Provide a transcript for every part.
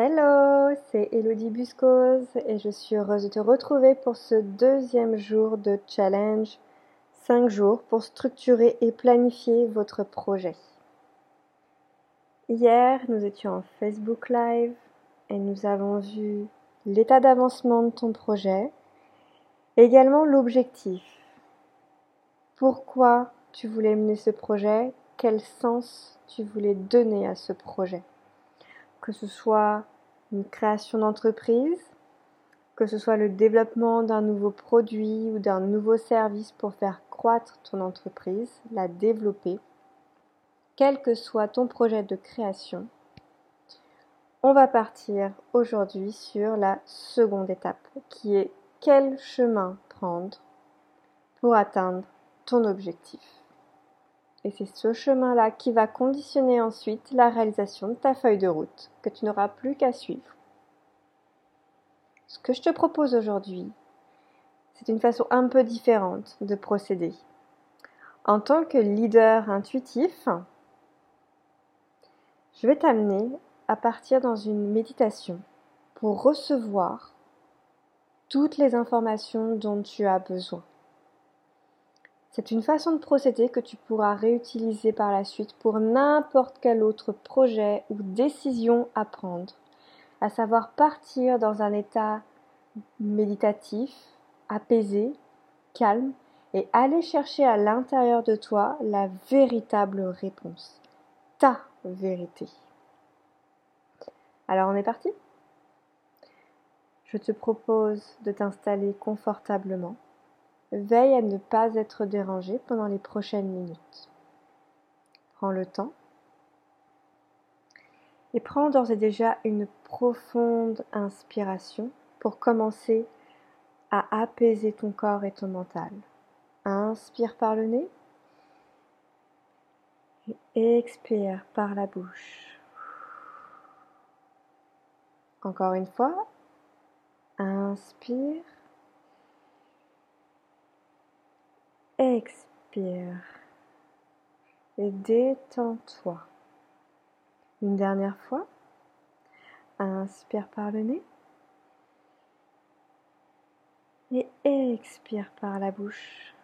Hello, c'est Elodie Buscose et je suis heureuse de te retrouver pour ce deuxième jour de challenge 5 jours pour structurer et planifier votre projet. Hier, nous étions en Facebook Live et nous avons vu l'état d'avancement de ton projet, également l'objectif. Pourquoi tu voulais mener ce projet, quel sens tu voulais donner à ce projet? Que ce soit une création d'entreprise, que ce soit le développement d'un nouveau produit ou d'un nouveau service pour faire croître ton entreprise, la développer, quel que soit ton projet de création, on va partir aujourd'hui sur la seconde étape qui est quel chemin prendre pour atteindre ton objectif. Et c'est ce chemin-là qui va conditionner ensuite la réalisation de ta feuille de route que tu n'auras plus qu'à suivre. Ce que je te propose aujourd'hui, c'est une façon un peu différente de procéder. En tant que leader intuitif, je vais t'amener à partir dans une méditation pour recevoir toutes les informations dont tu as besoin. C'est une façon de procéder que tu pourras réutiliser par la suite pour n'importe quel autre projet ou décision à prendre, à savoir partir dans un état méditatif, apaisé, calme, et aller chercher à l'intérieur de toi la véritable réponse, ta vérité. Alors on est parti? Je te propose de t'installer confortablement Veille à ne pas être dérangé pendant les prochaines minutes. Prends le temps et prends d'ores et déjà une profonde inspiration pour commencer à apaiser ton corps et ton mental. Inspire par le nez et expire par la bouche. Encore une fois, inspire Expire et détends-toi. Une dernière fois. Inspire par le nez. Et expire par la bouche.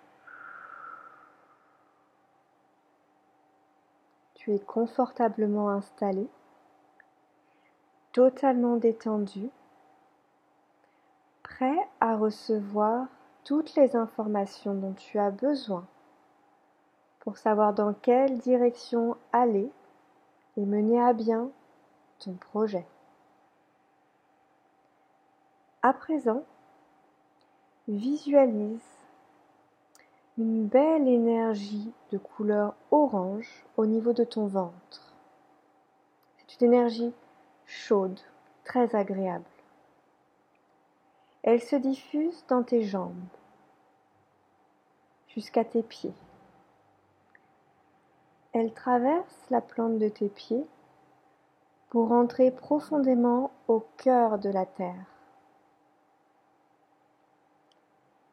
Tu es confortablement installé, totalement détendu, prêt à recevoir toutes les informations dont tu as besoin pour savoir dans quelle direction aller et mener à bien ton projet. À présent, visualise une belle énergie de couleur orange au niveau de ton ventre. C'est une énergie chaude, très agréable. Elle se diffuse dans tes jambes jusqu'à tes pieds. Elle traverse la plante de tes pieds pour entrer profondément au cœur de la terre.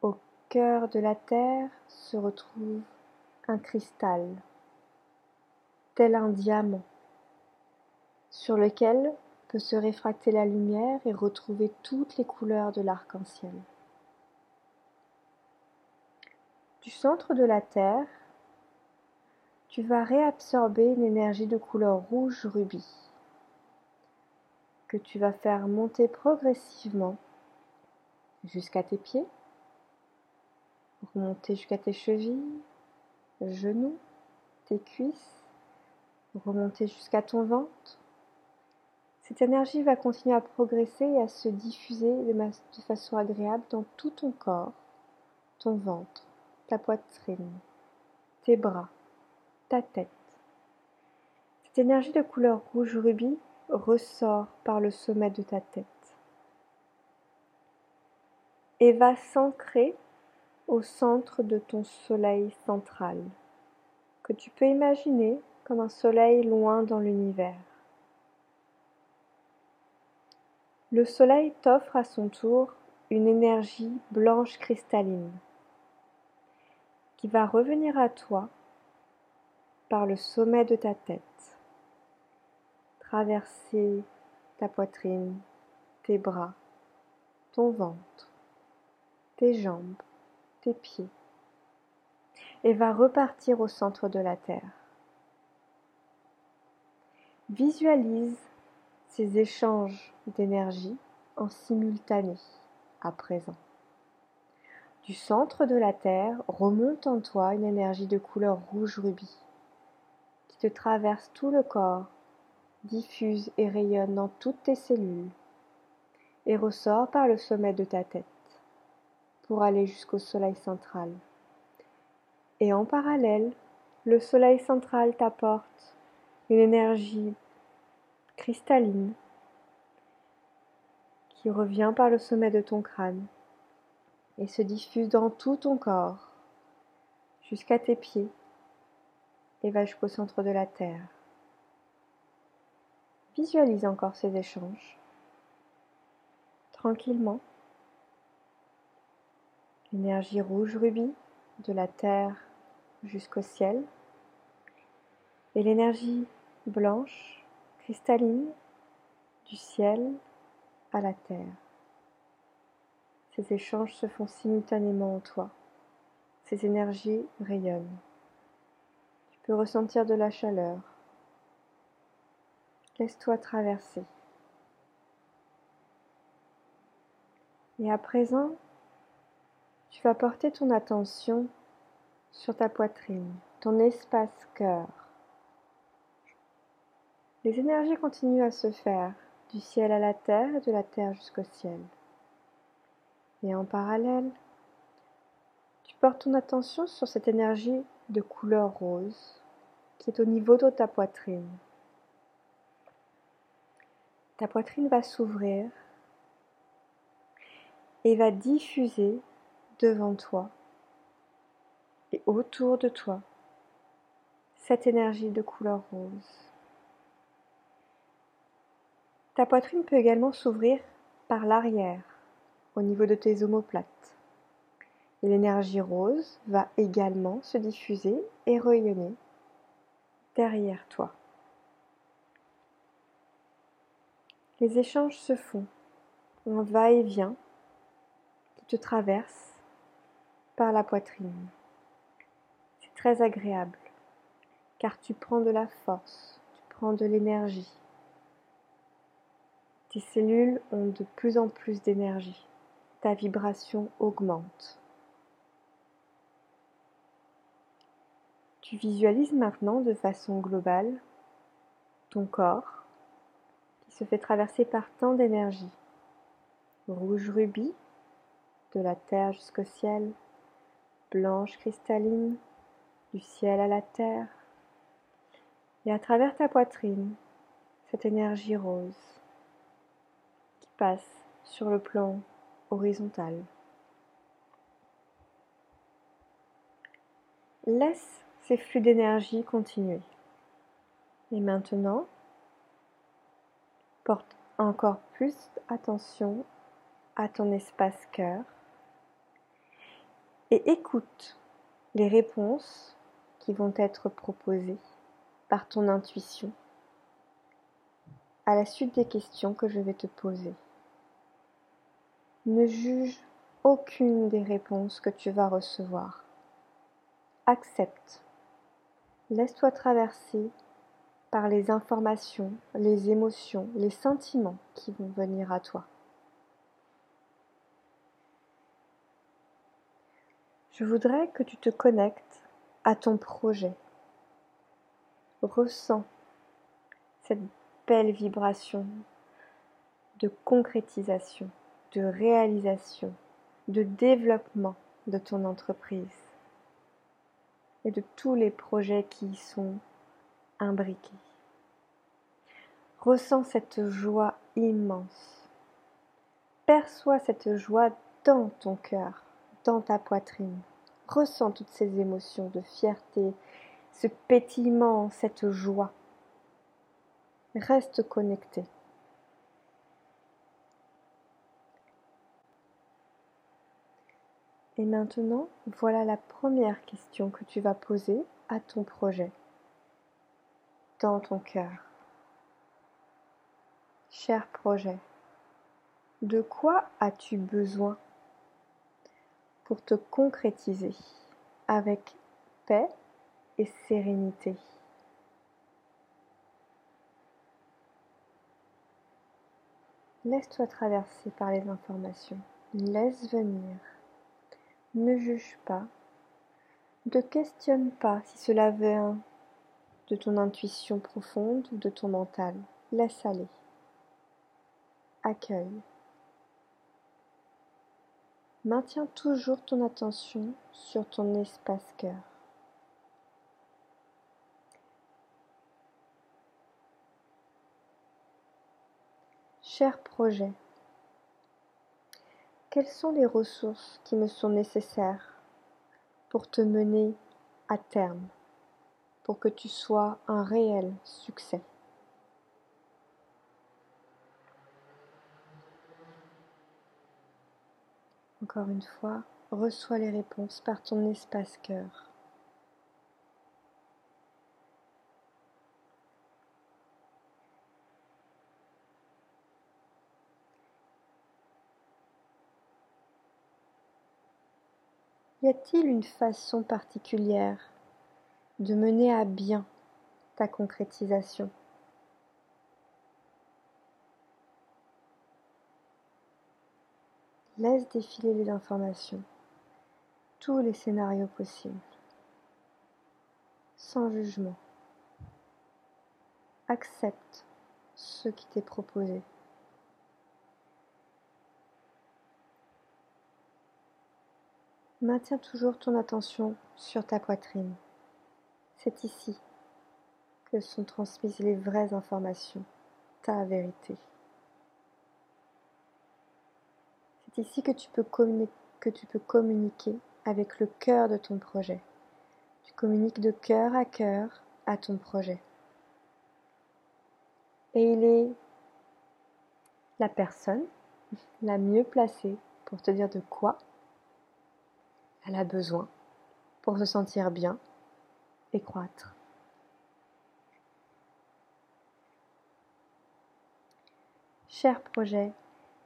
Au cœur de la terre se retrouve un cristal, tel un diamant, sur lequel peut se réfracter la lumière et retrouver toutes les couleurs de l'arc-en-ciel. Du centre de la Terre, tu vas réabsorber une énergie de couleur rouge rubis que tu vas faire monter progressivement jusqu'à tes pieds, remonter jusqu'à tes chevilles, genoux, tes cuisses, remonter jusqu'à ton ventre, cette énergie va continuer à progresser et à se diffuser de, façon agréable dans tout ton corps, ton ventre, ta poitrine, tes bras, ta tête. Cette énergie de couleur rouge rubis ressort par le sommet de ta tête et va s'ancrer au centre de ton soleil central, que tu peux imaginer comme un soleil loin dans l'univers. Le soleil t'offre à son tour une énergie blanche cristalline qui va revenir à toi par le sommet de ta tête, traverser ta poitrine, tes bras, ton ventre, tes jambes, tes pieds, et va repartir au centre de la Terre. Visualise ces échanges d'énergie en simultané à présent. Du centre de la Terre remonte en toi une énergie de couleur rouge rubis qui te traverse tout le corps, diffuse et rayonne dans toutes tes cellules et ressort par le sommet de ta tête pour aller jusqu'au soleil central. Et en parallèle, le soleil central t'apporte une énergie qui revient par le sommet de ton crâne et se diffuse dans tout ton corps jusqu'à tes pieds et va jusqu'au centre de la Terre. Visualise encore ces échanges tranquillement. L'énergie rouge rubis de la Terre jusqu'au ciel et l'énergie blanche cristalline du ciel à la terre. Ces échanges se font simultanément en toi. Ces énergies rayonnent. Tu peux ressentir de la chaleur. Laisse-toi traverser. Et à présent, tu vas porter ton attention sur ta poitrine, ton espace cœur. Les énergies continuent à se faire du ciel à la terre et de la terre jusqu'au ciel. Et en parallèle, tu portes ton attention sur cette énergie de couleur rose qui est au niveau de ta poitrine. Ta poitrine va s'ouvrir et va diffuser devant toi et autour de toi cette énergie de couleur rose. Ta poitrine peut également s'ouvrir par l'arrière, au niveau de tes omoplates. Et l'énergie rose va également se diffuser et rayonner derrière toi. Les échanges se font, un va-et-vient qui te traverse par la poitrine. C'est très agréable car tu prends de la force, tu prends de l'énergie tes cellules ont de plus en plus d'énergie. Ta vibration augmente. Tu visualises maintenant de façon globale ton corps qui se fait traverser par tant d'énergie. Rouge rubis, de la terre jusqu'au ciel, blanche cristalline, du ciel à la terre, et à travers ta poitrine, cette énergie rose passe sur le plan horizontal. Laisse ces flux d'énergie continuer. Et maintenant, porte encore plus attention à ton espace cœur et écoute les réponses qui vont être proposées par ton intuition à la suite des questions que je vais te poser. Ne juge aucune des réponses que tu vas recevoir. Accepte. Laisse-toi traverser par les informations, les émotions, les sentiments qui vont venir à toi. Je voudrais que tu te connectes à ton projet. Ressens cette belle vibration de concrétisation de réalisation, de développement de ton entreprise et de tous les projets qui y sont imbriqués. Ressens cette joie immense. Perçois cette joie dans ton cœur, dans ta poitrine. Ressens toutes ces émotions de fierté, ce pétillement, cette joie. Reste connecté. Et maintenant, voilà la première question que tu vas poser à ton projet dans ton cœur. Cher projet, de quoi as-tu besoin pour te concrétiser avec paix et sérénité? Laisse-toi traverser par les informations. Laisse venir. Ne juge pas. Ne questionne pas si cela vient de ton intuition profonde ou de ton mental. Laisse aller. Accueille. Maintiens toujours ton attention sur ton espace cœur. Cher projet, quelles sont les ressources qui me sont nécessaires pour te mener à terme, pour que tu sois un réel succès? Encore une fois, reçois les réponses par ton espace cœur. Y a-t-il une façon particulière de mener à bien ta concrétisation? Laisse défiler les informations, tous les scénarios possibles, sans jugement. Accepte ce qui t'est proposé. Maintiens toujours ton attention sur ta poitrine. C'est ici que sont transmises les vraies informations, ta vérité. C'est ici que tu, peux communiquer avec le cœur de ton projet. Tu communiques de cœur à cœur à ton projet. Et il est la personne la mieux placée pour te dire de quoi elle a besoin pour se sentir bien et croître. Cher projet,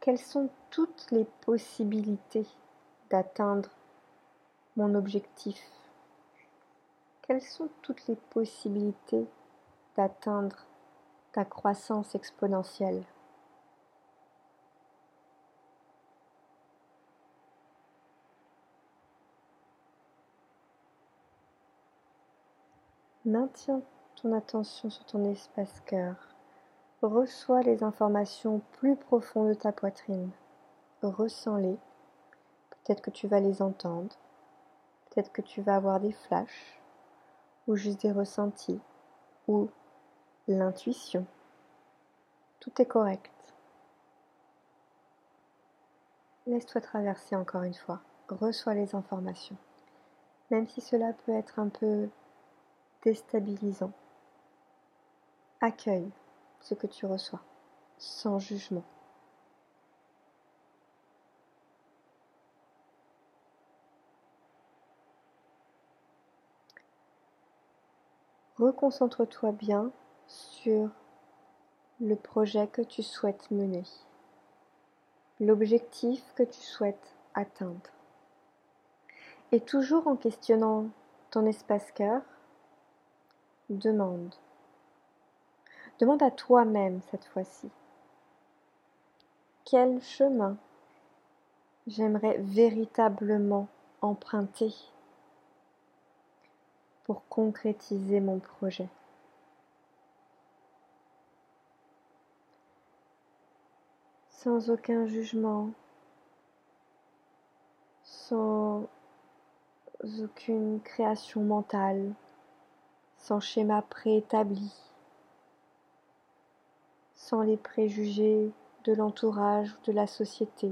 quelles sont toutes les possibilités d'atteindre mon objectif? Quelles sont toutes les possibilités d'atteindre ta croissance exponentielle? Maintiens ton attention sur ton espace cœur. Reçois les informations plus profondes de ta poitrine. Ressens-les. Peut-être que tu vas les entendre. Peut-être que tu vas avoir des flashs. Ou juste des ressentis. Ou l'intuition. Tout est correct. Laisse-toi traverser encore une fois. Reçois les informations. Même si cela peut être un peu déstabilisant. Accueille ce que tu reçois, sans jugement. Reconcentre-toi bien sur le projet que tu souhaites mener, l'objectif que tu souhaites atteindre. Et toujours en questionnant ton espace cœur, Demande. Demande à toi-même cette fois-ci. Quel chemin j'aimerais véritablement emprunter pour concrétiser mon projet? Sans aucun jugement, sans aucune création mentale sans schéma préétabli, sans les préjugés de l'entourage ou de la société.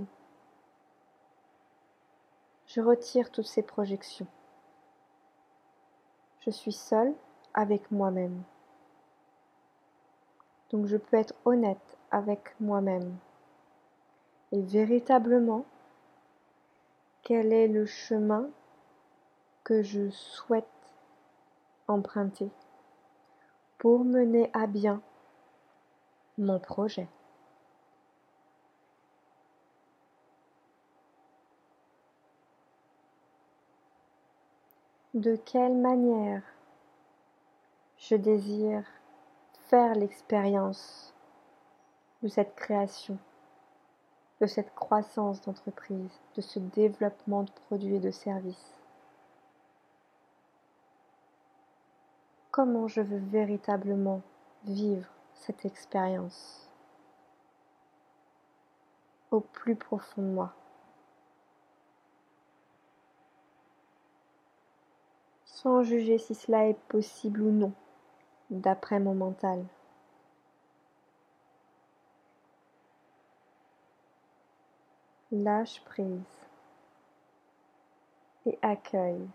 Je retire toutes ces projections. Je suis seule avec moi-même. Donc je peux être honnête avec moi-même. Et véritablement, quel est le chemin que je souhaite emprunter pour mener à bien mon projet. De quelle manière je désire faire l'expérience de cette création, de cette croissance d'entreprise, de ce développement de produits et de services? Comment je veux véritablement vivre cette expérience au plus profond de moi? Sans juger si cela est possible ou non, d'après mon mental. Lâche prise et accueille.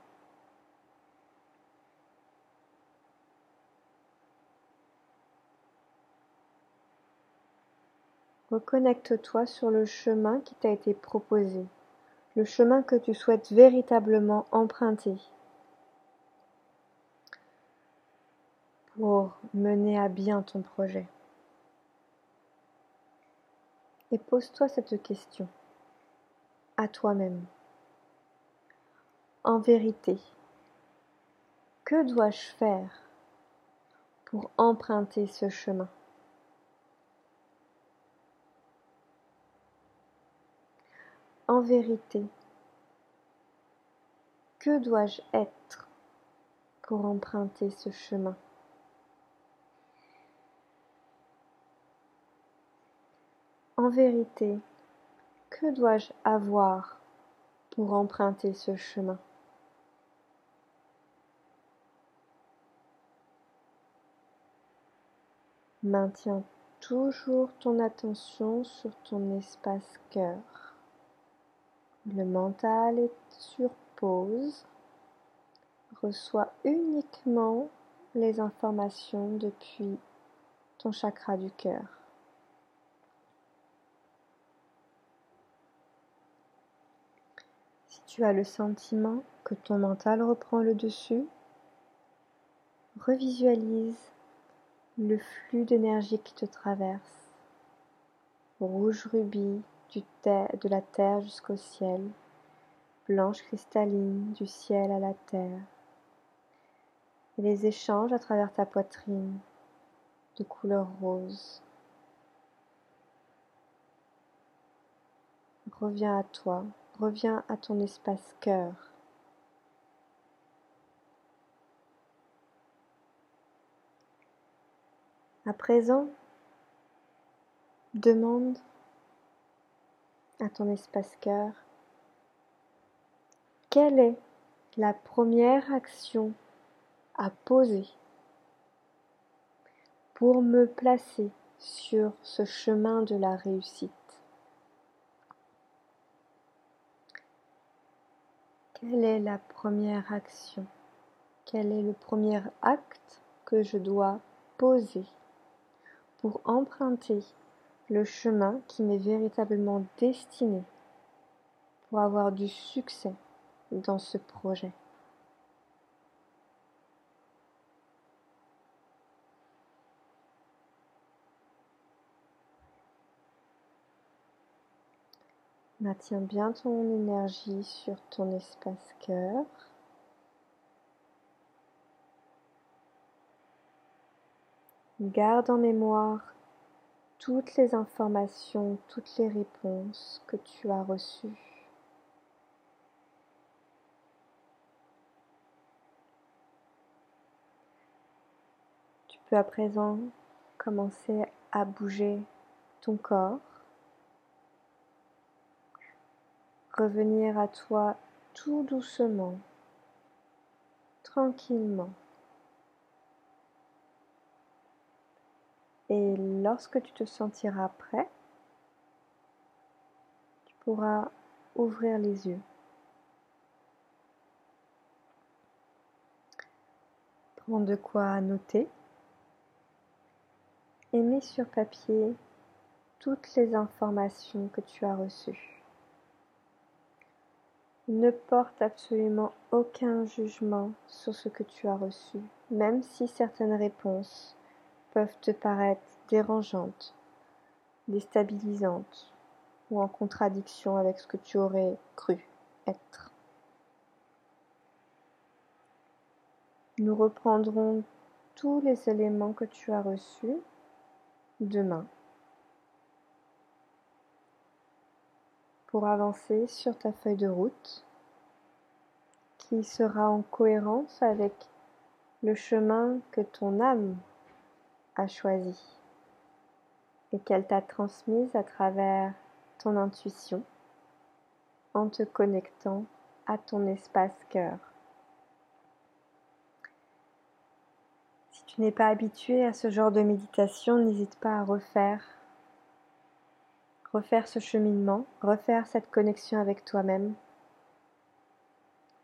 Reconnecte-toi sur le chemin qui t'a été proposé, le chemin que tu souhaites véritablement emprunter pour mener à bien ton projet. Et pose-toi cette question à toi-même. En vérité, que dois-je faire pour emprunter ce chemin? En vérité, que dois-je être pour emprunter ce chemin? En vérité, que dois-je avoir pour emprunter ce chemin? Maintiens toujours ton attention sur ton espace cœur. Le mental est sur pause, reçoit uniquement les informations depuis ton chakra du cœur. Si tu as le sentiment que ton mental reprend le dessus, revisualise le flux d'énergie qui te traverse. Rouge rubis, de la terre jusqu'au ciel, blanche cristalline du ciel à la terre, et les échanges à travers ta poitrine de couleur rose. Reviens à toi, reviens à ton espace cœur. À présent, demande à ton espace cœur, quelle est la première action à poser pour me placer sur ce chemin de la réussite? Quelle est la première action? Quel est le premier acte que je dois poser pour emprunter le chemin qui m'est véritablement destiné pour avoir du succès dans ce projet. Maintiens bien ton énergie sur ton espace cœur. Garde en mémoire toutes les informations, toutes les réponses que tu as reçues. Tu peux à présent commencer à bouger ton corps, revenir à toi tout doucement, tranquillement. Et lorsque tu te sentiras prêt, tu pourras ouvrir les yeux. Prends de quoi noter et mets sur papier toutes les informations que tu as reçues. Ne porte absolument aucun jugement sur ce que tu as reçu, même si certaines réponses peuvent te paraître dérangeantes, déstabilisantes ou en contradiction avec ce que tu aurais cru être. Nous reprendrons tous les éléments que tu as reçus demain pour avancer sur ta feuille de route qui sera en cohérence avec le chemin que ton âme a choisi et qu'elle t'a transmise à travers ton intuition en te connectant à ton espace cœur. Si tu n'es pas habitué à ce genre de méditation, n'hésite pas à refaire refaire ce cheminement, refaire cette connexion avec toi-même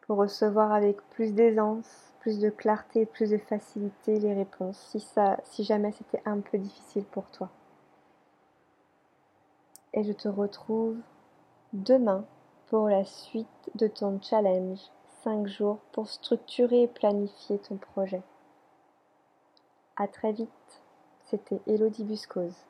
pour recevoir avec plus d'aisance, plus de clarté, plus de facilité les réponses si ça si jamais c'était un peu difficile pour toi. Et je te retrouve demain pour la suite de ton challenge 5 jours pour structurer et planifier ton projet. À très vite. C'était Elodie Buscose.